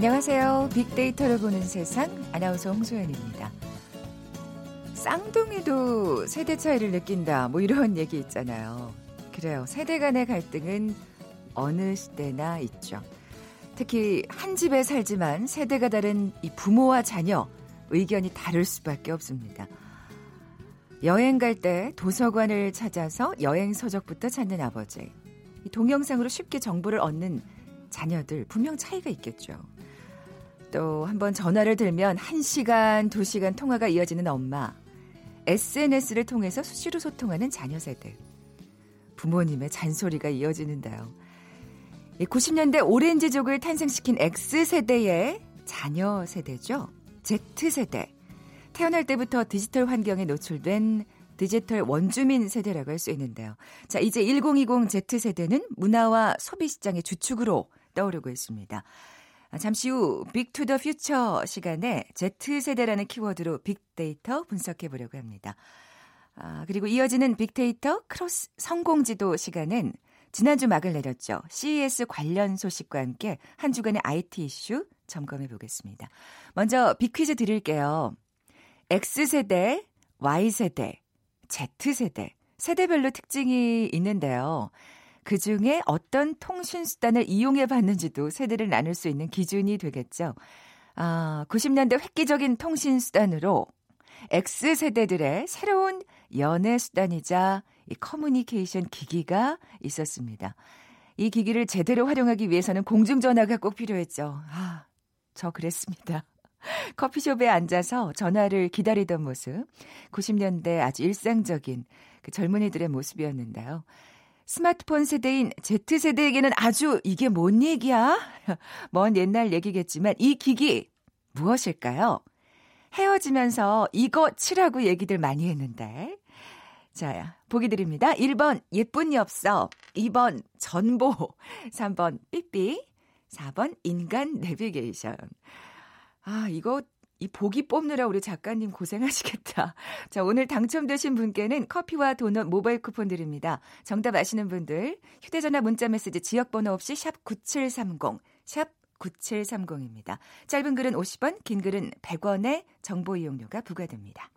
안녕하세요. 빅데이터를 보는 세상 아나운서 홍소연입니다. 쌍둥이도 세대 차이를 느낀다. 뭐 이런 얘기 있잖아요. 그래요. 세대 간의 갈등은 어느 시대나 있죠. 특히 한 집에 살지만 세대가 다른 이 부모와 자녀 의견이 다를 수밖에 없습니다. 여행 갈 때 도서관을 찾아서 여행 서적부터 찾는 아버지. 동영상으로 쉽게 정보를 얻는 자녀들 분명 차이가 있겠죠. 또 한번 전화를 들면 1시간, 2시간 통화가 이어지는 엄마. SNS를 통해서 수시로 소통하는 자녀 세대. 부모님의 잔소리가 이어지는데요. 90년대 오렌지족을 탄생시킨 X세대의 자녀 세대죠. Z세대. 태어날 때부터 디지털 환경에 노출된 디지털 원주민 세대라고 할 수 있는데요. 자, 이제 1020 Z세대는 문화와 소비 시장의 주축으로 떠오르고 있습니다. 아, 잠시 후 Big to the Future 시간에 Z세대라는 키워드로 빅데이터 분석해 보려고 합니다. 아, 그리고 이어지는 빅데이터 크로스 성공지도 시간은 지난주 막을 내렸죠. CES 관련 소식과 함께 한 주간의 IT 이슈 점검해 보겠습니다. 먼저 빅퀴즈 드릴게요. X세대, Y세대, Z세대, 세대별로 특징이 있는데요. 그 중에 어떤 통신 수단을 이용해 봤는지도 세대를 나눌 수 있는 기준이 되겠죠. 아, 90년대 획기적인 통신 수단으로 X세대들의 새로운 연애 수단이자 이 커뮤니케이션 기기가 있었습니다. 이 기기를 제대로 활용하기 위해서는 공중전화가 꼭 필요했죠. 아, 저 그랬습니다. 커피숍에 앉아서 전화를 기다리던 모습, 90년대 아주 일상적인 그 젊은이들의 모습이었는데요. 스마트폰 세대인 Z세대에게는 아주 이게 뭔 얘기야? 먼 옛날 얘기겠지만 이 기기 무엇일까요? 헤어지면서 이거 치라고 얘기들 많이 했는데. 자, 보기 드립니다. 1번 예쁜 엽서, 2번 전보, 3번 삐삐, 4번 인간 내비게이션. 아, 이거 이 보기 뽑느라 우리 작가님 고생하시겠다. 자, 오늘 당첨되신 분께는 커피와 도넛 모바일 쿠폰 드립니다. 정답 아시는 분들 휴대전화 문자 메시지 지역번호 없이 샵 9730, 샵 9730입니다. 짧은 글은 50원, 긴 글은 100원의 정보 이용료가 부과됩니다.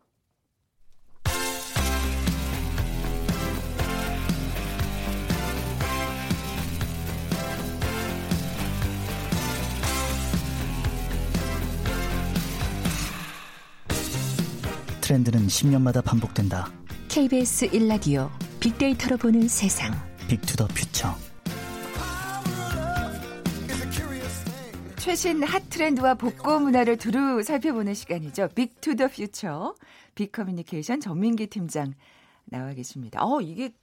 트렌드는 10년마다 반복된다. KBS 1라디오 빅데이터로 보는 세상. Big to the Future. 최신 핫 트렌드와 복고 문화를 두루 살펴보는 시간이죠. Big to the Future. 빅커뮤니케이션 전민기 팀장 나와 계십니다. 어, 이게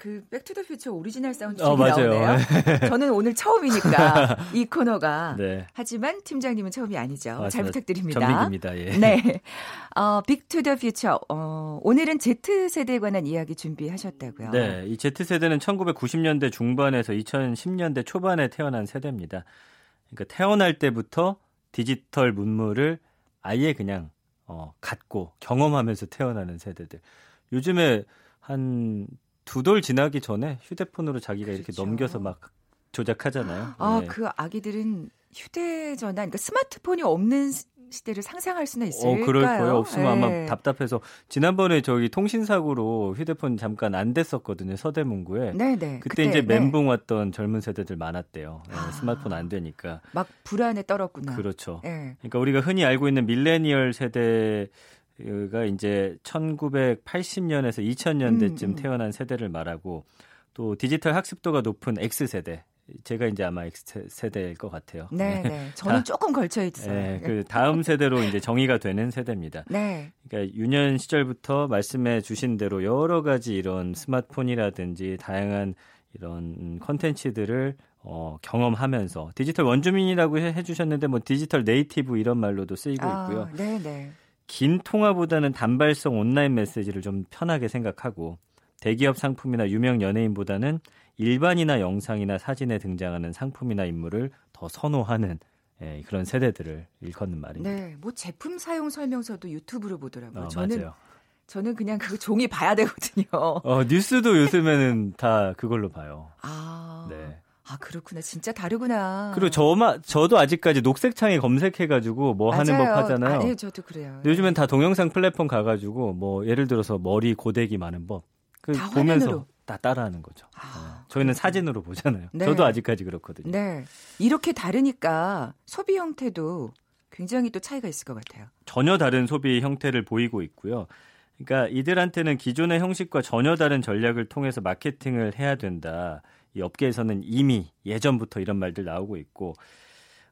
그 Back to the Future 오리지널 사운드 어, 나오네요. 저는 오늘 처음이니까 이 코너가. 네. 하지만 팀장님은 처음이 아니죠. 맞습니다. 잘 부탁드립니다. 전민기입니다. 예. 네. 어, 빅투더퓨처 어, 오늘은 Z 세대에 관한 이야기 준비하셨다고요. 네, 이 Z 세대는 1990년대 중반에서 2010년대 초반에 태어난 세대입니다. 그러니까 태어날 때부터 디지털 문물을 아예 그냥 어, 갖고 경험하면서 태어나는 세대들. 요즘에 한 두 돌 지나기 전에 휴대폰으로 자기가 이렇게 그렇죠. 넘겨서 막 조작하잖아요. 아, 네. 그 아기들은 휴대전화, 그러니까 스마트폰이 없는 시대를 상상할 수는 있을까요? 어, 그럴 거예요. 없으면 네. 아마 답답해서 지난번에 저기 통신 사고로 휴대폰 잠깐 안 됐었거든요. 서대문구에. 네, 네. 그때, 그때 이제 네. 멘붕 왔던 젊은 세대들 많았대요. 네, 아, 스마트폰 안 되니까. 막 불안에 떨었구나. 그렇죠. 네. 그러니까 우리가 흔히 알고 있는 밀레니얼 세대 가 이제 1980년에서 2000년대쯤 음, 음. 태어난 세대를 말하고 또 디지털 학습도가 높은 X세대. 제가 이제 아마 X세대일 것 같아요. 네, 네. 네. 저는 다, 조금 걸쳐 있어요. 네, 그 다음 세대로 이제 정의가 되는 세대입니다. 네. 그러니까 유년 시절부터 말씀해 주신 대로 여러 가지 이런 스마트폰이라든지 다양한 이런 컨텐츠들을 어, 경험하면서 디지털 원주민이라고 해, 주셨는데 뭐 디지털 네이티브 이런 말로도 쓰이고 아, 있고요. 아, 네, 네. 긴 통화보다는 단발성 온라인 메시지를 좀 편하게 생각하고 대기업 상품이나 유명 연예인보다는 일반이나 영상이나 사진에 등장하는 상품이나 인물을 더 선호하는 예, 그런 세대들을 일컫는 말입니다. 네, 뭐 제품 사용 설명서도 유튜브로 보더라고요. 어, 저는 맞아요. 저는 그냥 그 종이 봐야 되거든요. 어, 뉴스도 요즘에는 다 그걸로 봐요. 아, 네. 아 그렇구나 진짜 다르구나. 그리고 저마 저도 아직까지 녹색 창에 검색해가지고 뭐 맞아요. 하는 법 하잖아요. 아니 저도 그래요. 요즘엔 다 동영상 플랫폼 가가지고 뭐 예를 들어서 머리 고데기 많은 법. 그 보면서 화면으로. 다 따라하는 거죠. 아, 네. 저희는 사진으로 보잖아요. 네. 저도 아직까지 그렇거든요. 네. 이렇게 다르니까 소비 형태도 굉장히 또 차이가 있을 것 같아요. 전혀 다른 소비 형태를 보이고 있고요. 그러니까 이들한테는 기존의 형식과 전혀 다른 전략을 통해서 마케팅을 해야 된다. 이 업계에서는 이미 예전부터 이런 말들 나오고 있고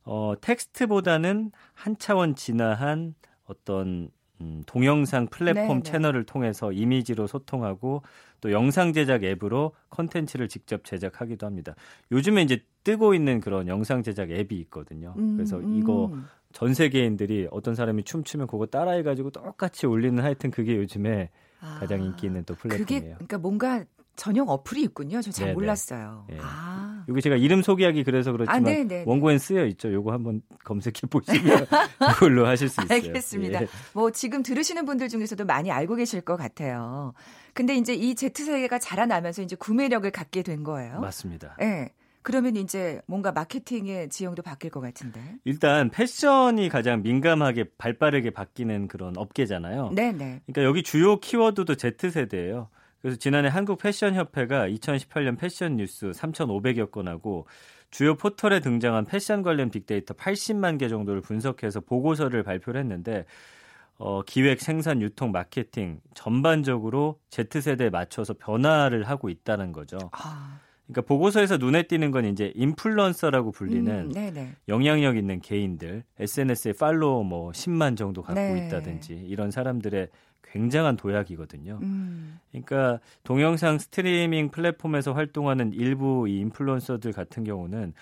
어, 텍스트보다는 한 차원 진화한 어떤 음, 동영상 플랫폼 네, 네. 채널을 통해서 이미지로 소통하고 또 영상 제작 앱으로 컨텐츠를 직접 제작하기도 합니다. 요즘에 이제 뜨고 있는 그런 영상 제작 앱이 있거든요. 음, 그래서 이거 음. 전 세계인들이 어떤 사람이 춤추면 그거 따라해가지고 똑같이 올리는 하여튼 그게 요즘에 아, 가장 인기 있는 또 플랫폼이에요. 그게 그러니까 뭔가 전용 어플이 있군요. 저 잘 몰랐어요. 네. 아. 여기 제가 이름 소개하기 그래서 그렇지만 아, 원고엔 쓰여 있죠. 요거 한번 검색해 보시면 그걸로 하실 수 있어요. 알겠습니다. 예. 뭐 지금 들으시는 분들 중에서도 많이 알고 계실 것 같아요. 근데 이제 이 Z세대가 자라나면서 이제 구매력을 갖게 된 거예요. 맞습니다. 예. 네. 그러면 이제 뭔가 마케팅의 지형도 바뀔 것 같은데. 일단 패션이 가장 민감하게 발빠르게 바뀌는 그런 업계잖아요. 네네. 그러니까 여기 주요 키워드도 Z세대예요. 그래서 지난해 한국 패션 협회가 2018년 패션 뉴스 3,500여 건하고 주요 포털에 등장한 패션 관련 빅데이터 80만 개 정도를 분석해서 보고서를 발표를 했는데 어, 기획, 생산, 유통, 마케팅 전반적으로 Z세대에 맞춰서 변화를 하고 있다는 거죠. 아. 그러니까 보고서에서 눈에 띄는 건 이제 인플루언서라고 불리는 음, 영향력 있는 개인들, SNS에 팔로워 뭐 10만 정도 갖고 네. 있다든지 이런 사람들의 굉장한 도약이거든요. 음. 그러니까 동영상 스트리밍 플랫폼에서 활동하는 일부 이 인플루언서들 같은 경우는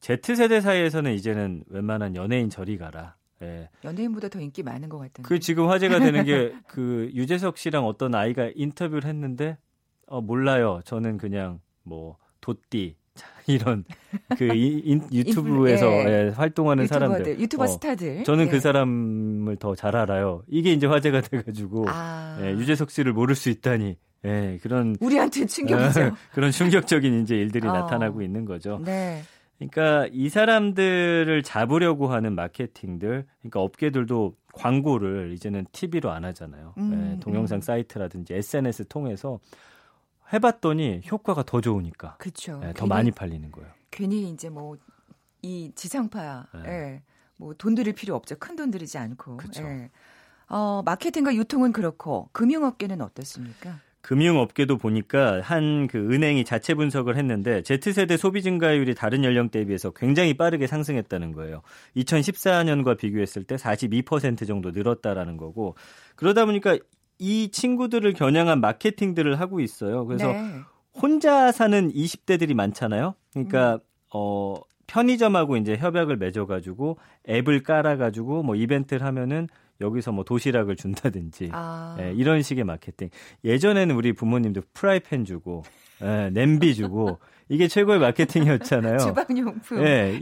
Z세대 사이에서는 이제는 웬만한 연예인 저리 가라. 예. 연예인보다 더 인기 많은 것 같은데. 그 지금 화제가 되는 게 그 유재석 씨랑 어떤 아이가 인터뷰를 했는데 어 몰라요. 저는 그냥 뭐 도띠 이런 그 인, 유튜브에서 예. 예, 활동하는 사람들, 유튜버 어, 스타들. 저는 그 예. 그 사람을 더 잘 알아요. 이게 이제 화제가 돼가지고 아. 예, 유재석 씨를 모를 수 있다니. 예, 그런 우리한테 충격이죠. 그런 충격적인 이제 일들이 어. 나타나고 있는 거죠. 네. 그러니까 이 사람들을 잡으려고 하는 마케팅들, 그러니까 업계들도 광고를 이제는 TV로 안 하잖아요. 음, 예, 동영상 음. 사이트라든지 SNS 통해서 해봤더니 효과가 더 좋으니까. 그렇죠. 네, 더 많이 팔리는 거예요. 괜히 이제 뭐 이 지상파에 네. 예, 뭐돈 들일 필요 없죠. 큰 돈 들이지 않고. 그렇죠. 예. 어, 마케팅과 유통은 그렇고 금융업계는 어떻습니까? 금융업계도 보니까 한 그 은행이 자체 분석을 했는데 Z세대 소비 증가율이 다른 연령대에 비해서 굉장히 빠르게 상승했다는 거예요. 2014년과 비교했을 때 42% 정도 늘었다라는 거고 그러다 보니까 이 친구들을 겨냥한 마케팅들을 하고 있어요. 그래서 네. 혼자 사는 20대들이 많잖아요. 그러니까 음. 어 편의점하고 이제 협약을 맺어 가지고 앱을 깔아 가지고 뭐 이벤트를 하면은 여기서 뭐 도시락을 준다든지 아. 예, 이런 식의 마케팅. 예전에는 우리 부모님도 프라이팬 주고 예, 냄비 주고 이게 최고의 마케팅이었잖아요. 주방용품. 예.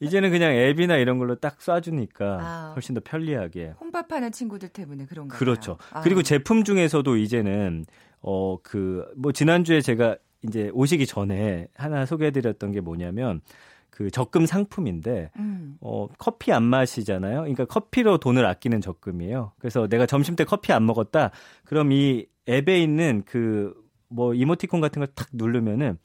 이제는 그냥 앱이나 이런 걸로 딱 쏴주니까 아, 훨씬 더 편리하게. 혼밥하는 친구들 때문에 그런 거. 그렇죠. 아. 그리고 제품 중에서도 이제는 어 그 뭐 지난주에 제가 이제 오시기 전에 하나 소개해드렸던 게 뭐냐면 그 적금 상품인데 음. 어 커피 안 마시잖아요. 그러니까 커피로 돈을 아끼는 적금이에요. 그래서 내가 점심 때 커피 안 먹었다. 그럼 이 앱에 있는 그 뭐 이모티콘 같은 걸 탁 누르면은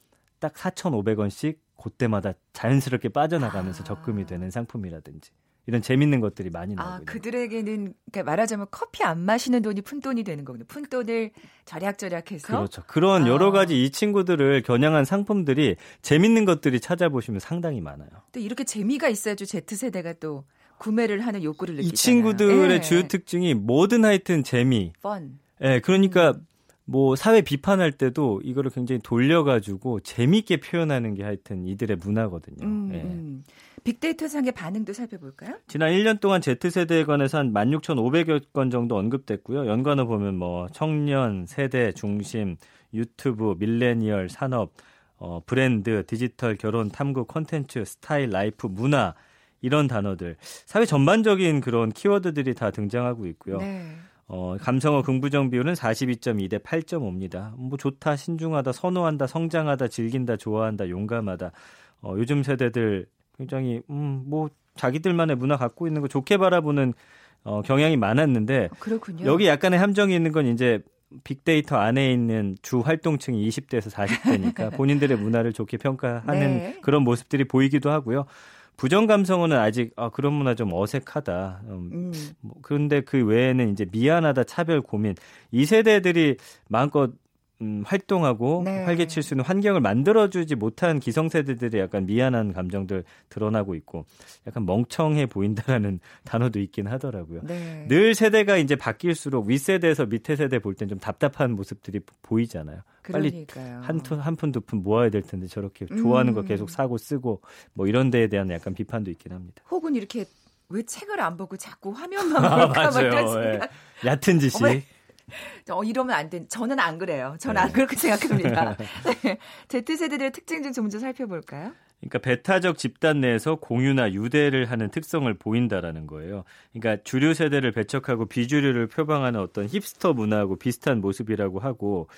딱 4,500원씩 그때마다 자연스럽게 빠져나가면서 아. 적금이 되는 상품이라든지 이런 재밌는 것들이 많이 아, 나오고 아, 그들에게는 그러니까 말하자면 커피 안 마시는 돈이 푼돈이 되는 거군요. 푼돈을 절약절약해서 그렇죠. 그런 아. 여러 가지 이 친구들을 겨냥한 상품들이 재밌는 것들이 찾아보시면 상당히 많아요. 또 이렇게 재미가 있어야죠. Z세대가 또 구매를 하는 욕구를 느끼잖아요. 이 친구들의 네. 주요 특징이 뭐든 하여튼 재미. 펀. 예, 네, 그러니까 음. 뭐 사회 비판할 때도 이거를 굉장히 돌려가지고 재미있게 표현하는 게 하여튼 이들의 문화거든요. 음, 네. 음. 빅데이터 상의 반응도 살펴볼까요? 지난 1년 동안 Z세대에 관해서 한 16,500여 건 정도 언급됐고요. 연관어 보면 뭐 청년, 세대, 중심, 유튜브, 밀레니얼, 산업, 어, 브랜드, 디지털, 결혼, 탐구, 콘텐츠, 스타일, 라이프, 문화 이런 단어들 사회 전반적인 그런 키워드들이 다 등장하고 있고요. 네. 어, 감성어 긍부정 비율은 42.2 대 8.5입니다. 뭐 좋다, 신중하다, 선호한다, 성장하다, 즐긴다, 좋아한다, 용감하다. 어, 요즘 세대들 굉장히 음, 뭐 자기들만의 문화 갖고 있는 거 좋게 바라보는 어, 경향이 많았는데 그렇군요. 여기 약간의 함정이 있는 건 이제 빅데이터 안에 있는 주 활동층이 20대에서 40대니까 본인들의 문화를 좋게 평가하는 네. 그런 모습들이 보이기도 하고요. 부정 감성어는 아직 아 그런 문화 좀 어색하다. 음, 음. 뭐, 그런데 그 외에는 이제 미안하다, 차별, 고민 이 세대들이 마음껏 음, 활동하고 네. 활개칠 수 있는 환경을 만들어주지 못한 기성세대들의 약간 미안한 감정들 드러나고 있고 약간 멍청해 보인다라는 단어도 있긴 하더라고요. 네. 늘 세대가 이제 바뀔수록 윗세대에서 밑에 세대 볼 땐 좀 답답한 모습들이 보이잖아요. 빨리 한 푼, 두푼 모아야 될 텐데 저렇게 좋아하는 음. 거 계속 사고 쓰고 뭐 이런 데에 대한 약간 비판도 있긴 합니다. 혹은 이렇게 왜 책을 안 보고 자꾸 화면만 볼까 아, 맞아요. 예. 얕은 짓이. 어, 이러면 안 된. 저는 안 그래요. 저는 네. 안 그렇게 생각합니다. 네. Z세대들의 특징 좀좀 살펴볼까요? 그러니까 배타적 집단 내에서 공유나 유대를 하는 특성을 보인다라는 거예요. 그러니까 주류 세대를 배척하고 비주류를 표방하는 어떤 힙스터 문화하고 비슷한 모습이라고 하고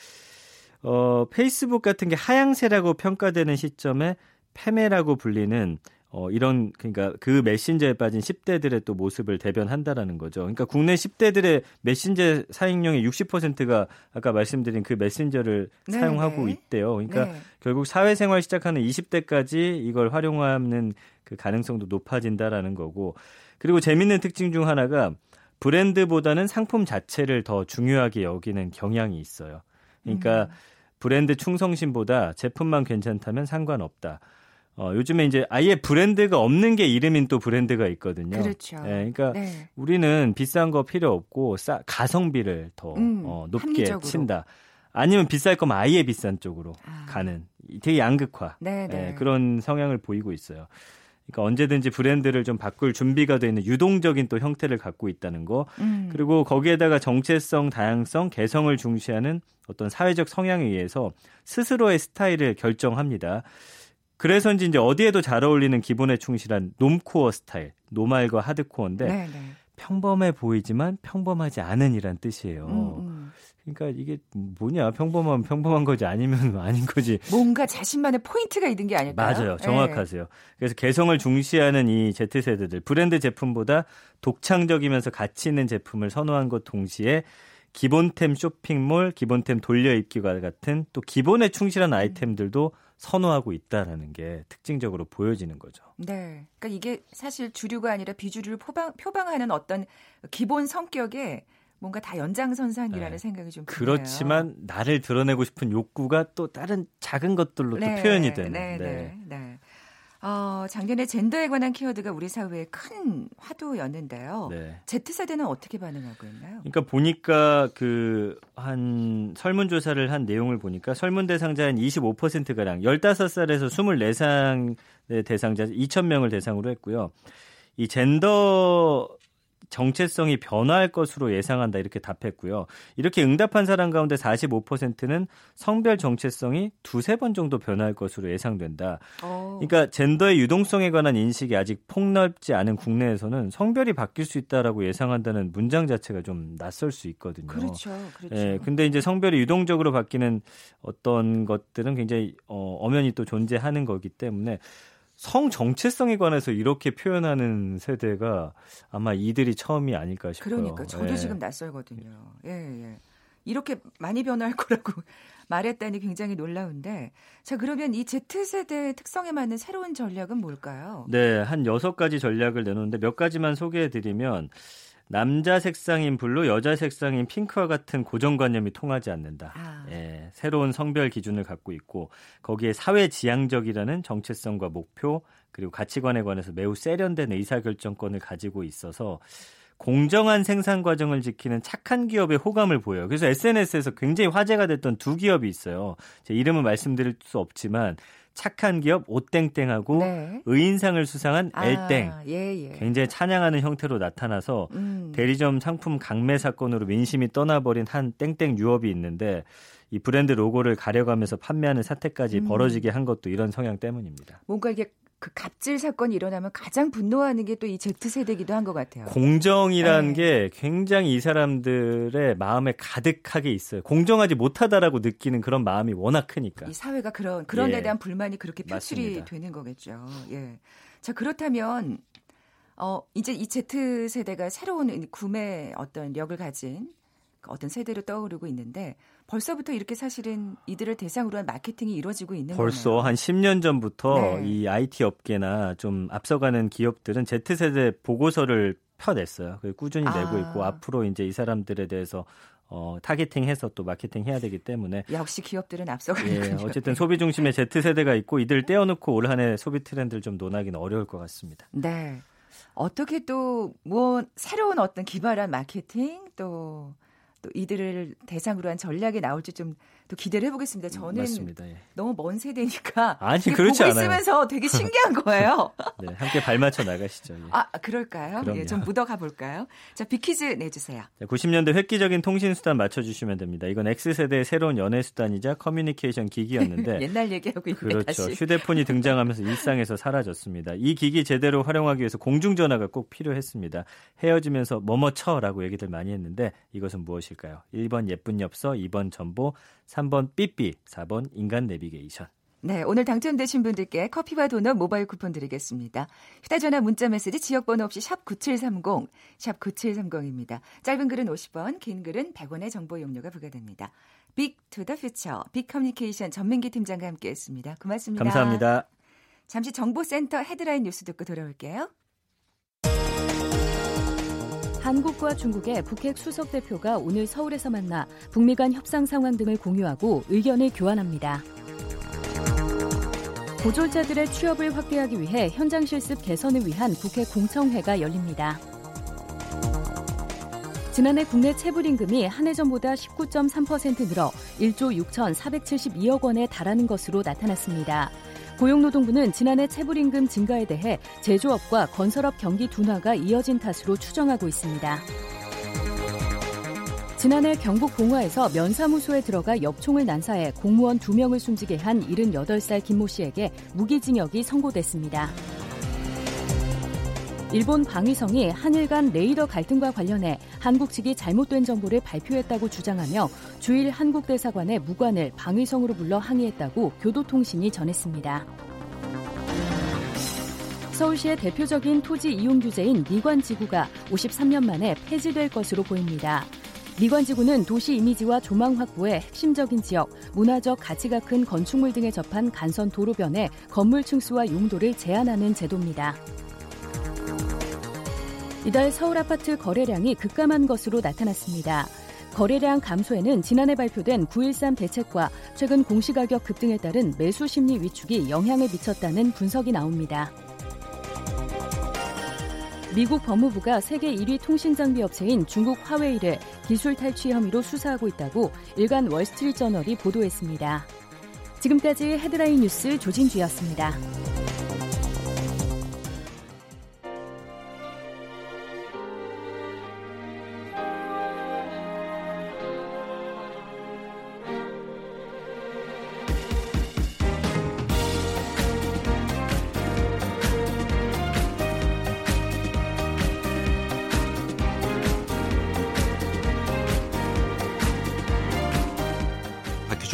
어, 페이스북 같은 게 하향세라고 평가되는 시점에 패매라고 불리는 어, 이런, 그러니까 그 메신저에 빠진 10대들의 또 모습을 대변한다라는 거죠. 그러니까 국내 10대들의 메신저 사용량의 60%가 아까 말씀드린 그 메신저를 네 사용하고 네. 있대요. 그러니까 네. 결국 사회생활 시작하는 20대까지 이걸 활용하는 그 가능성도 높아진다라는 거고. 그리고 재밌는 특징 중 하나가 브랜드보다는 상품 자체를 더 중요하게 여기는 경향이 있어요. 그러니까 음. 브랜드 충성심보다 제품만 괜찮다면 상관없다. 어, 요즘에 이제 아예 브랜드가 없는 게 이름인 또 브랜드가 있거든요. 그렇죠. 네, 그러니까 네. 우리는 비싼 거 필요 없고 싸, 가성비를 더 음, 어, 높게 합리적으로. 친다. 아니면 비쌀 거면 아예 비싼 쪽으로 아. 가는 되게 양극화 네, 네. 그런 성향을 보이고 있어요. 그러니까 언제든지 브랜드를 좀 바꿀 준비가 되어 있는 유동적인 또 형태를 갖고 있다는 거. 음. 그리고 거기에다가 정체성, 다양성, 개성을 중시하는 어떤 사회적 성향에 의해서 스스로의 스타일을 결정합니다. 그래서인지 이제 어디에도 잘 어울리는 기본에 충실한 normcore 스타일, normal과 하드코어인데 네네. 네. 평범해 보이지만 평범하지 않은이란 뜻이에요. 음, 음. 그러니까 이게 뭐냐 평범하면 평범한 거지 아니면 아닌 거지. 뭔가 자신만의 포인트가 있는 게 아닐까요? 맞아요, 네. 정확하세요. 네. 그래서 개성을 중시하는 이 Z 세대들 브랜드 제품보다 독창적이면서 가치 있는 제품을 선호한 것 동시에 기본템 쇼핑몰, 기본템 돌려입기와 같은 또 기본에 충실한 아이템들도 선호하고 있다라는 게 특징적으로 보여지는 거죠. 네. 그러니까 이게 사실 주류가 아니라 비주류를 표방, 표방하는 어떤 기본 성격에 뭔가 다 연장선상이라는 네. 생각이 좀. 그렇지만 나를 드러내고 싶은 욕구가 또 다른 작은 것들로 네. 또 표현이 되는. 네, 네. 네. 네. 어, 작년에 젠더에 관한 키워드가 우리 사회에 큰 화두였는데요. 네. Z세대는 어떻게 반응하고 있나요? 그러니까 보니까 그 한 설문조사를 한 내용을 보니까 설문 대상자 한 25%가량 15살에서 24상 대상자 2,000명을 대상으로 했고요. 이 젠더 정체성이 변화할 것으로 예상한다 이렇게 답했고요. 이렇게 응답한 사람 가운데 45%는 성별 정체성이 두세 번 정도 변화할 것으로 예상된다. 오. 어. 그러니까 젠더의 유동성에 관한 인식이 아직 폭넓지 않은 국내에서는 성별이 바뀔 수 있다라고 예상한다는 문장 자체가 좀 낯설 수 있거든요. 그렇죠. 그렇죠. 예, 근데 이제 성별이 유동적으로 바뀌는 어떤 것들은 굉장히 어, 엄연히 또 존재하는 거기 때문에 성 정체성에 관해서 이렇게 표현하는 세대가 아마 이들이 처음이 아닐까 싶어요. 그러니까 저도 예. 지금 낯설거든요. 예, 예. 이렇게 많이 변할 거라고 말했다니 굉장히 놀라운데 자 그러면 이 Z세대의 특성에 맞는 새로운 전략은 뭘까요? 네, 한 여섯 가지 전략을 내놓는데 몇 가지만 소개해 드리면 남자 색상인 블루, 여자 색상인 핑크와 같은 고정관념이 통하지 않는다. 아. 예, 새로운 성별 기준을 갖고 있고 거기에 사회 지향적이라는 정체성과 목표 그리고 가치관에 관해서 매우 세련된 의사결정권을 가지고 있어서 공정한 생산 과정을 지키는 착한 기업의 호감을 보여요. 그래서 SNS에서 굉장히 화제가 됐던 두 기업이 있어요. 제 이름은 말씀드릴 수 없지만 착한 기업 오땡땡하고 네. 의인상을 수상한 아, 엘땡 예, 예. 굉장히 찬양하는 형태로 나타나서 음. 대리점 상품 강매 사건으로 민심이 떠나버린 한 땡땡 유업이 있는데 이 브랜드 로고를 가려가면서 판매하는 사태까지 음. 벌어지게 한 것도 이런 성향 때문입니다. 뭔가 이게 그 갑질 사건이 일어나면 가장 분노하는 게 또 이 Z세대기도 한 것 같아요. 공정이라는 네. 게 굉장히 이 사람들의 마음에 가득하게 있어요. 공정하지 못하다라고 느끼는 그런 마음이 워낙 크니까. 이 사회가 그런 그런 데 예. 대한 불만이 그렇게 표출이 맞습니다. 되는 거겠죠. 예. 자, 그렇다면 어, 이제 이 Z세대가 새로운 구매 어떤 력을 가진 어떤 세대로 떠오르고 있는데 벌써부터 이렇게 사실은 이들을 대상으로 한 마케팅이 이루어지고 있는 벌써 거네요. 한 10년 전부터 네. 이 IT 업계나 좀 앞서가는 기업들은 Z세대 보고서를 펴냈어요. 꾸준히 아. 내고 있고 앞으로 이제 이 사람들에 대해서 어, 타겟팅해서 또 마케팅 해야 되기 때문에 역시 기업들은 앞서가는군요. 예, 어쨌든 소비 중심의 Z 세대가 있고 이들 떼어놓고 올 한해 소비 트렌드를 좀 논하기는 어려울 것 같습니다. 네. 어떻게 또 뭐 새로운 어떤 기발한 마케팅 또 또 이들을 대상으로 한 전략이 나올지 좀 또 기대를 해보겠습니다. 저는 맞습니다. 예. 너무 먼 세대니까 아니 그렇지 보고 않아요. 있으면서 되게 신기한 거예요. 네, 함께 발맞춰 나가시죠. 예. 아 그럴까요? 예, 좀 묻어가 볼까요? 자 빅 퀴즈 내주세요. 네, 90년대 획기적인 통신 수단 맞춰주시면 됩니다. 이건 X 세대의 새로운 연애 수단이자 커뮤니케이션 기기였는데 옛날 얘기하고 있는 그렇죠. 다시. 휴대폰이 등장하면서 일상에서 사라졌습니다. 이 기기 제대로 활용하기 위해서 공중전화가 꼭 필요했습니다. 헤어지면서 뭐뭐 쳐라고 얘기들 많이 했는데 이것은 무엇일까요? 1번 예쁜 엽서, 2번 전보, 3번 삐삐, 4번 인간 내비게이션. 네, 오늘 당첨되신 분들께 커피와 도넛 모바일 쿠폰 드리겠습니다. 휴대전화 문자 메시지 지역번호 없이 샵 9730, 샵 9730입니다. 짧은 글은 50원, 긴 글은 100원의 정보 용료가 부과됩니다. Big to the Future, 빅 커뮤니케이션 전민기 팀장과 함께했습니다. 고맙습니다. 감사합니다. 잠시 정보센터 헤드라인 뉴스 듣고 돌아올게요. 한국과 중국의 북핵 수석 대표가 오늘 서울에서 만나 북미 간 협상 상황 등을 공유하고 의견을 교환합니다. 고졸자들의 취업을 확대하기 위해 현장 실습 개선을 위한 국회 공청회가 열립니다. 지난해 국내 체불 임금이 한 해 전보다 19.3% 늘어 1조 6,472억 원에 달하는 것으로 나타났습니다. 고용노동부는 지난해 체불임금 증가에 대해 제조업과 건설업 경기 둔화가 이어진 탓으로 추정하고 있습니다. 지난해 경북 봉화에서 면사무소에 들어가 엽총을 난사해 공무원 2명을 숨지게 한 78살 김모 씨에게 무기징역이 선고됐습니다. 일본 방위성이 한일 간 레이더 갈등과 관련해 한국 측이 잘못된 정보를 발표했다고 주장하며 주일 한국 대사관의 무관을 방위성으로 불러 항의했다고 교도통신이 전했습니다. 서울시의 대표적인 토지 이용 규제인 미관지구가 53년 만에 폐지될 것으로 보입니다. 미관지구는 도시 이미지와 조망 확보에 핵심적인 지역, 문화적 가치가 큰 건축물 등에 접한 간선 도로변에 건물 층수와 용도를 제한하는 제도입니다. 이달 서울 아파트 거래량이 급감한 것으로 나타났습니다. 거래량 감소에는 지난해 발표된 9.13 대책과 최근 공시가격 급등에 따른 매수 심리 위축이 영향을 미쳤다는 분석이 나옵니다. 미국 법무부가 세계 1위 통신장비 업체인 중국 화웨이를 기술 탈취 혐의로 수사하고 있다고 일간 월스트리트저널이 보도했습니다. 지금까지 헤드라인 뉴스 조진주였습니다.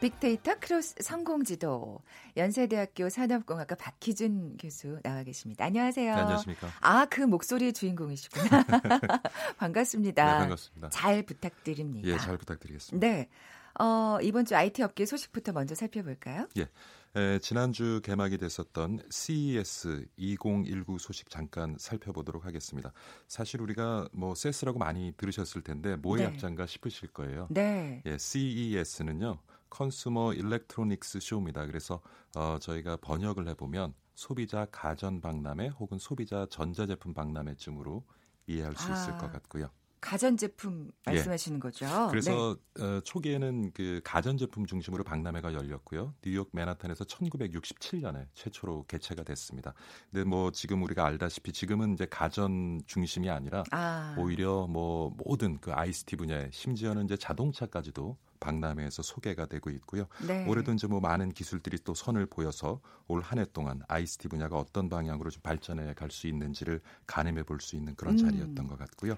빅데이터 크로스 성공지도 연세대학교 산업공학과 박희준 교수 나와 계십니다. 안녕하세요. 네, 안녕하십니까. 아, 그 목소리의 주인공이시구나. 반갑습니다. 네, 반갑습니다. 잘 부탁드립니다. 예, 잘 부탁드리겠습니다. 네. 어, 이번 주 IT 업계 소식부터 먼저 살펴볼까요? 예. 에, 지난주 개막이 됐었던 CES 2019 소식 잠깐 살펴보도록 하겠습니다. 사실 우리가 뭐 CES라고 많이 들으셨을 텐데 뭐의 네. 약자인가 싶으실 거예요. 네. 예, CES는요. 컨슈머 일렉트로닉스 쇼입니다. 그래서 어, 저희가 번역을 해보면 소비자 가전 박람회 혹은 소비자 전자제품 박람회쯤으로 이해할 수 아. 있을 것 같고요. 가전제품 말씀하시는 예. 거죠. 그래서 네. 어, 초기에는 그 가전제품 중심으로 박람회가 열렸고요. 뉴욕 맨하탄에서 1967년에 최초로 개최가 됐습니다. 근데 뭐 지금 우리가 알다시피 지금은 이제 가전 중심이 아니라 아. 오히려 뭐 모든 그 ICT 분야에 심지어는 이제 자동차까지도 박람회에서 소개가 되고 있고요. 네. 올해도 이제 뭐 많은 기술들이 또 선을 보여서 올 한 해 동안 ICT 분야가 어떤 방향으로 좀 발전해 갈 수 있는지를 가늠해 볼 수 있는 그런 음. 자리였던 것 같고요.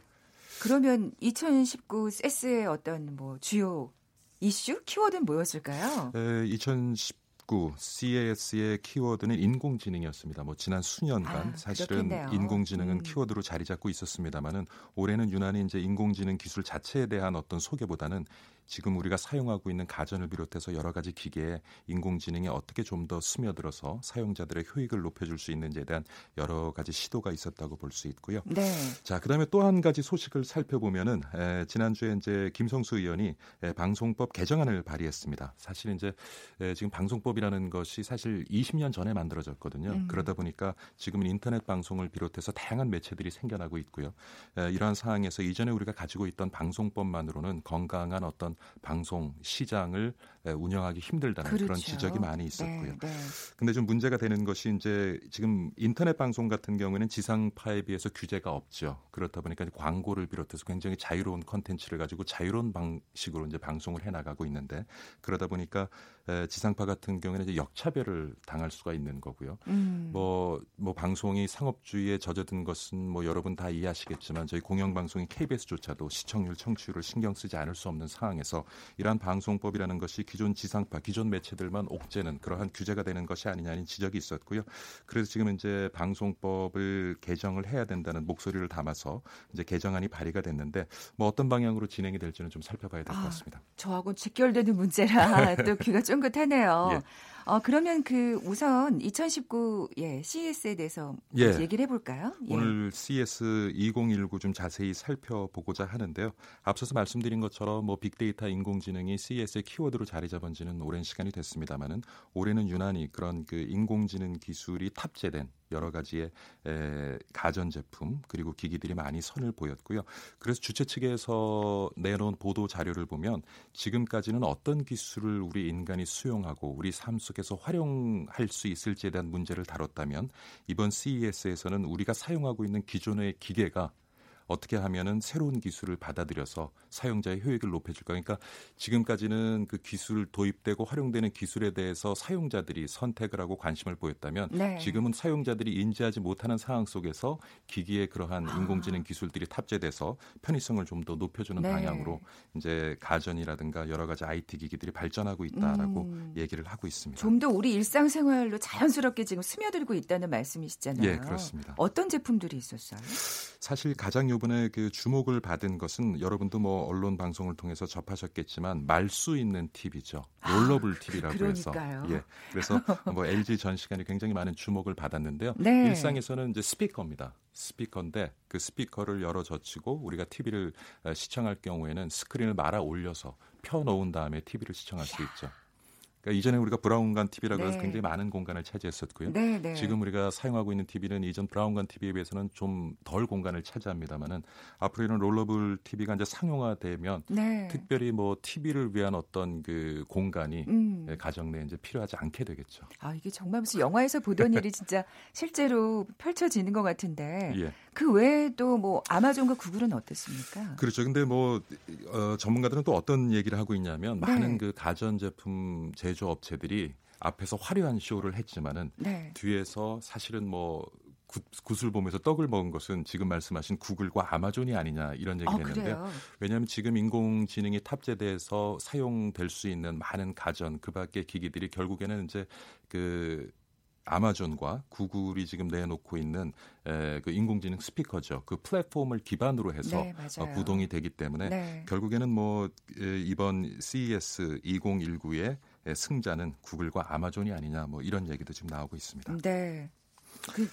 그러면 2019 세스의 어떤 뭐 주요 이슈 키워드는 뭐였을까요? 에, 2019 CAS의 키워드는 인공지능이었습니다. 뭐 지난 수년간 아, 사실은 그렇겠네요. 인공지능은 음. 키워드로 자리 잡고 있었습니다만은 올해는 유난히 이제 인공지능 기술 자체에 대한 어떤 소개보다는 지금 우리가 사용하고 있는 가전을 비롯해서 여러 가지 기계에 인공지능이 어떻게 좀 더 스며들어서 사용자들의 효익을 높여줄 수 있는지에 대한 여러 가지 시도가 있었다고 볼 수 있고요. 네. 자, 그다음에 또 한 가지 소식을 살펴보면은 에, 지난주에 이제 김성수 의원이 에, 방송법 개정안을 발의했습니다. 사실 이제 에, 지금 방송법이라는 것이 사실 20년 전에 만들어졌거든요. 음. 그러다 보니까 지금은 인터넷 방송을 비롯해서 다양한 매체들이 생겨나고 있고요. 에, 이러한 상황에서 이전에 우리가 가지고 있던 방송법만으로는 건강한 어떤 어떤 방송 시장을 운영하기 힘들다는 그렇죠. 그런 지적이 많이 있었고요. 네, 네. 근데 좀 문제가 되는 것이 이제 지금 인터넷 방송 같은 경우에는 지상파에 비해서 규제가 없죠. 그렇다 보니까 광고를 비롯해서 굉장히 자유로운 컨텐츠를 가지고 자유로운 방식으로 이제 방송을 해 나가고 있는데 그러다 보니까 지상파 같은 경우에는 이제 역차별을 당할 수가 있는 거고요. 음. 뭐, 뭐 방송이 상업주의에 젖어든 것은 뭐 여러분 다 이해하시겠지만 저희 공영방송인 KBS조차도 시청률 청취율을 신경 쓰지 않을 수 없는 상황에서 이러한 방송법이라는 것이 기존 지상파, 기존 매체들만 옥죄는 그러한 규제가 되는 것이 아니냐는 지적이 있었고요. 그래서 지금 이제 방송법을 개정을 해야 된다는 목소리를 담아서 이제 개정안이 발의가 됐는데 뭐 어떤 방향으로 진행이 될지는 좀 살펴봐야 될것 아, 같습니다. 저하고 직결되는 문제라 또 귀가 쫑긋하네요. 예. 어, 그러면 그 우선 2019 예, CES에 대해서 예. 얘기를 해볼까요? 예. 오늘 CES 2019 좀 자세히 살펴보고자 하는데요. 앞서서 말씀드린 것처럼 뭐 빅데이터 인공지능이 CES의 키워드로 자리 잡은 지는 오랜 시간이 됐습니다만은 올해는 유난히 그런 그 인공지능 기술이 탑재된 여러 가지의 에, 가전 제품 그리고 기기들이 많이 선을 보였고요. 그래서 주최 측에서 내놓은 보도 자료를 보면 지금까지는 어떤 기술을 우리 인간이 수용하고 우리 삶 속에서 활용할 수 있을지에 대한 문제를 다뤘다면 이번 CES에서는 우리가 사용하고 있는 기존의 기계가 어떻게 하면은 새로운 기술을 받아들여서 사용자의 효익을 높여줄 까. 그러니까 지금까지는 그 기술 도입되고 활용되는 기술에 대해서 사용자들이 선택을 하고 관심을 보였다면 네. 지금은 사용자들이 인지하지 못하는 상황 속에서 기기에 그러한 아. 인공지능 기술들이 탑재돼서 편의성을 좀 더 높여주는 네. 방향으로 이제 가전이라든가 여러 가지 IT 기기들이 발전하고 있다라고 음. 얘기를 하고 있습니다. 좀 더 우리 일상생활로 자연스럽게 지금 스며들고 있다는 말씀이시잖아요. 예, 그렇습니다. 어떤 제품들이 있었어요? 사실 가장 요 번에 그 주목을 받은 것은 여러분도 뭐 언론 방송을 통해서 접하셨겠지만 말 수 있는 TV죠. rollable TV라고 아, 해서 예. 그래서 뭐 LG 전시관이 굉장히 많은 주목을 받았는데요. 네. 일상에서는 이제 스피커입니다. 스피커인데 그 스피커를 열어 젖히고 우리가 TV를 시청할 경우에는 스크린을 말아 올려서 펴 놓은 다음에 TV를 시청할 수 있죠. 그러니까 이전에 우리가 브라운관 TV라고 해서 네. 굉장히 많은 공간을 차지했었고요. 네, 네. 지금 우리가 사용하고 있는 TV는 이전 브라운관 TV에 비해서는 좀 덜 공간을 차지합니다만은 앞으로 이런 롤러블 TV가 이제 상용화되면 네. 특별히 뭐 TV를 위한 어떤 그 공간이 음. 예, 가정 내에 이제 필요하지 않게 되겠죠. 아 이게 정말 무슨 영화에서 보던 일이 진짜 실제로 펼쳐지는 것 같은데 예. 그 외에도 뭐 아마존과 구글은 어떻습니까? 그렇죠. 근데 뭐 어, 전문가들은 또 어떤 얘기를 하고 있냐면 네. 많은 그 가전 제품 제조 업체들이 앞에서 화려한 쇼를 했지만은 네. 뒤에서 사실은 뭐 굿을 보면서 떡을 먹은 것은 지금 말씀하신 구글과 아마존이 아니냐 이런 얘기를 아, 했는데요. 왜냐하면 지금 인공지능이 탑재돼서 사용될 수 있는 많은 가전 그밖에 기기들이 결국에는 이제 그 아마존과 구글이 지금 내놓고 있는 에, 그 인공지능 스피커죠. 그 플랫폼을 기반으로 해서 네, 어, 구동이 되기 때문에 네. 결국에는 뭐 에, 이번 CES 2019의 승자는 구글과 아마존이 아니냐 뭐 이런 얘기도 지금 나오고 있습니다. 네. 그...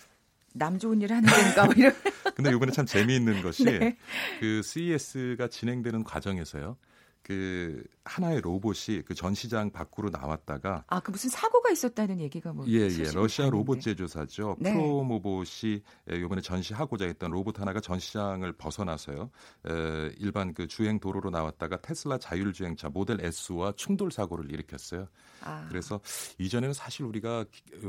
남 좋은 일 하는 건가 뭐 이런. 근데 이번에 참 재미있는 것이 네. 그 CES가 진행되는 과정에서요. 그 하나의 로봇이 그 전시장 밖으로 나왔다가 아 그 무슨 사고가 있었다는 얘기가 뭐 예예 예. 러시아 로봇 제조사죠 네. 프로모봇이 이번에 전시하고자 했던 로봇 하나가 전시장을 벗어나서요 에, 일반 그 주행 도로로 나왔다가 테슬라 자율주행차 모델 S와 충돌 사고를 일으켰어요. 아. 그래서 이전에는 사실 우리가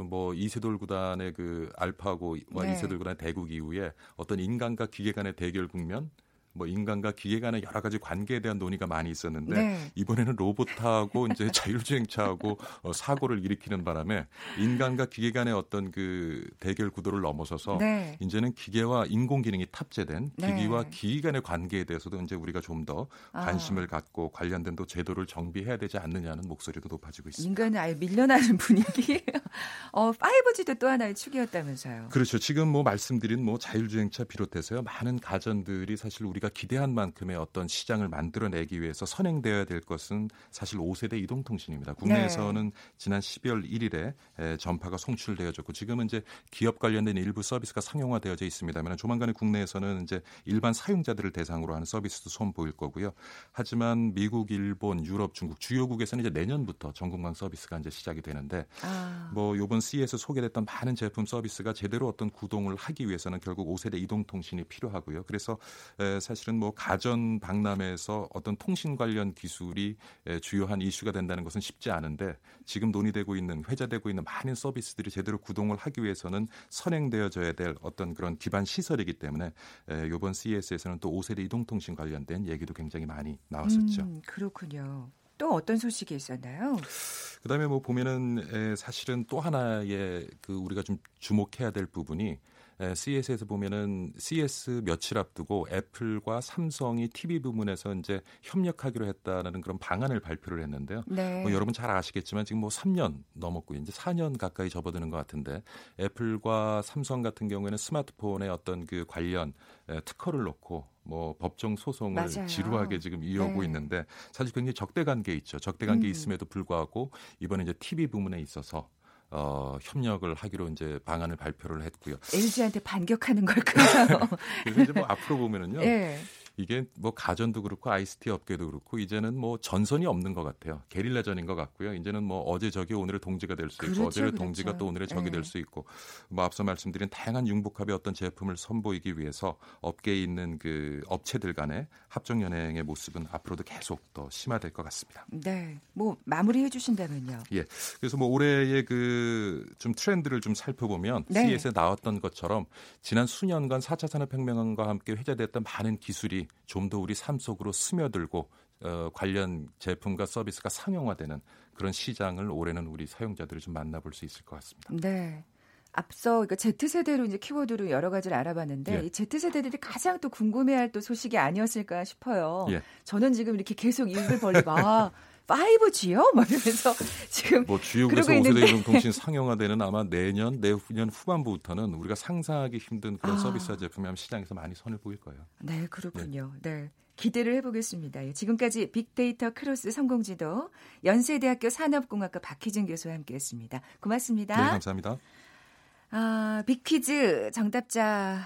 뭐 이세돌 구단의 그 알파고 네. 이세돌 구단 대국 이후에 어떤 인간과 기계 간의 대결 국면 뭐 인간과 기계 간의 여러 가지 관계에 대한 논의가 많이 있었는데 네. 이번에는 로봇하고 이제 자율주행차하고 어, 사고를 일으키는 바람에 인간과 기계 간의 어떤 그 대결 구도를 넘어서서 네. 이제는 기계와 인공지능이 탑재된 네. 기기와 기기 간의 관계에 대해서도 이제 우리가 좀 더 관심을 아. 갖고 관련된 또 제도를 정비해야 되지 않느냐는 목소리도 높아지고 있습니다. 인간은 아예 밀려나는 분위기. 어, 5G도 또 하나의 축이었다면서요. 그렇죠. 지금 뭐 말씀드린 뭐 자율주행차 비롯해서요 많은 가전들이 사실 우리 우리가 기대한 만큼의 어떤 시장을 만들어내기 위해서 선행되어야 될 것은 사실 5세대 이동통신입니다. 국내에서는 네. 지난 12월 1일에 전파가 송출되어졌고 지금은 이제 기업 관련된 일부 서비스가 상용화되어져 있습니다만 조만간에 국내에서는 이제 일반 사용자들을 대상으로 하는 서비스도 선보일 거고요. 하지만 미국, 일본, 유럽, 중국 주요국에서는 이제 내년부터 전국망 서비스가 이제 시작이 되는데 아. 뭐 이번 CES 소개됐던 많은 제품 서비스가 제대로 어떤 구동을 하기 위해서는 결국 5세대 이동통신이 필요하고요. 그래서 사실은 뭐 가전 박람회에서 어떤 통신 관련 기술이 주요한 이슈가 된다는 것은 쉽지 않은데 지금 논의되고 있는 회자되고 있는 많은 서비스들이 제대로 구동을 하기 위해서는 선행되어져야 될 어떤 그런 기반 시설이기 때문에 이번 CES에서는 또 5세대 이동통신 관련된 얘기도 굉장히 많이 나왔었죠. 음, 그렇군요. 또 어떤 소식이 있었나요? 그다음에 뭐 보면은 사실은 또 하나의 그 우리가 좀 주목해야 될 부분이 CES에서 보면은 CES 며칠 앞두고 애플과 삼성이 TV 부문에서 이제 협력하기로 했다는 그런 방안을 발표를 했는데요. 네. 뭐 여러분 잘 아시겠지만 지금 뭐 3년 넘었고 이제 4년 가까이 접어드는 것 같은데 애플과 삼성 같은 경우에는 스마트폰의 어떤 그 관련 특허를 놓고 뭐 법정 소송을 맞아요. 지루하게 지금 이어오고 네. 있는데 사실 굉장히 적대 관계 있죠. 적대 관계 음. 있음에도 불구하고 이번에 이제 TV 부문에 있어서 어, 협력을 하기로 이제 방안을 발표를 했고요. LG한테 반격하는 걸까요? 그래서 이제 뭐 앞으로 보면은요. 네. 이게 뭐 가전도 그렇고 ICT 업계도 그렇고 이제는 뭐 전선이 없는 것 같아요. 게릴라전인 것 같고요. 이제는 뭐 어제 적이 오늘의 동지가 될수 있고 그렇죠, 어제의 그렇죠. 동지가 또 오늘의 적이 네. 될수 있고 뭐 앞서 말씀드린 다양한 융복합의 어떤 제품을 선보이기 위해서 업계에 있는 그 업체들 간의 합종 연행의 모습은 앞으로도 계속 더 심화될 것 같습니다. 네. 뭐 마무리해 주신다면요. 예. 그래서 뭐 올해의 그 좀 트렌드를 좀 살펴보면 네. CES에 나왔던 것처럼 지난 수년간 4차 산업혁명과 함께 회자됐던 많은 기술이 좀 더 우리 삶 속으로 스며들고 어, 관련 제품과 서비스가 상용화되는 그런 시장을 올해는 우리 사용자들이 좀 만나볼 수 있을 것 같습니다. 네. 앞서 그러니까 Z세대로 이제 키워드로 여러 가지를 알아봤는데 예. 이 Z세대들이 가장 또 궁금해할 또 소식이 아니었을까 싶어요. 예. 저는 지금 이렇게 계속 입을 벌리고 아 5G요? 막 이러면서 지금 뭐 주요국에서 5세대 이동통신 상용화되는 아마 내년 내후년 후반부부터는 우리가 상상하기 힘든 그런 아. 서비스와 제품이 아마 시장에서 많이 선을 보일 거예요. 네, 그렇군요. 네. 네. 기대를 해보겠습니다. 예, 지금까지 빅데이터 크로스 성공지도 연세대학교 산업공학과 박희준 교수와 함께했습니다. 고맙습니다. 네, 감사합니다. 아, 빅퀴즈 정답자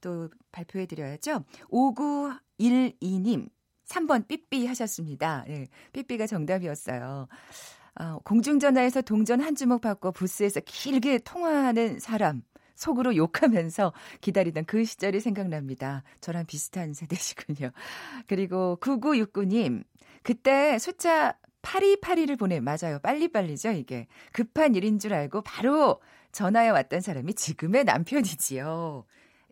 또 발표해드려야죠. 5912님 3번 삐삐 하셨습니다. 예, 삐삐가 정답이었어요. 어, 공중전화에서 동전 한 주먹 받고 부스에서 길게 통화하는 사람. 속으로 욕하면서 기다리던 그 시절이 생각납니다. 저랑 비슷한 세대시군요. 그리고 9969님, 그때 숫자 8282를 보내, 맞아요. 빨리빨리죠, 이게. 급한 일인 줄 알고 바로 전화에 왔던 사람이 지금의 남편이지요.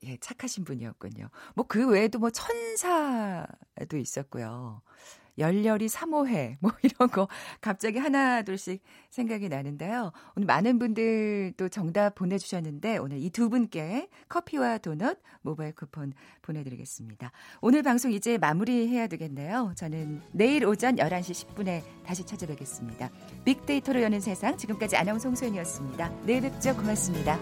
예, 착하신 분이었군요. 뭐 그 외에도 뭐 천사도 있었고요. 열렬히 사모해 뭐 이런 거 갑자기 하나 둘씩 생각이 나는데요. 오늘 많은 분들 또 정답 보내주셨는데 오늘 이 두 분께 커피와 도넛 모바일 쿠폰 보내드리겠습니다. 오늘 방송 이제 마무리해야 되겠네요. 저는 내일 오전 11시 10분에 다시 찾아뵙겠습니다. 빅데이터로 여는 세상 지금까지 아나운서 송소연이었습니다. 내일 뵙죠. 고맙습니다.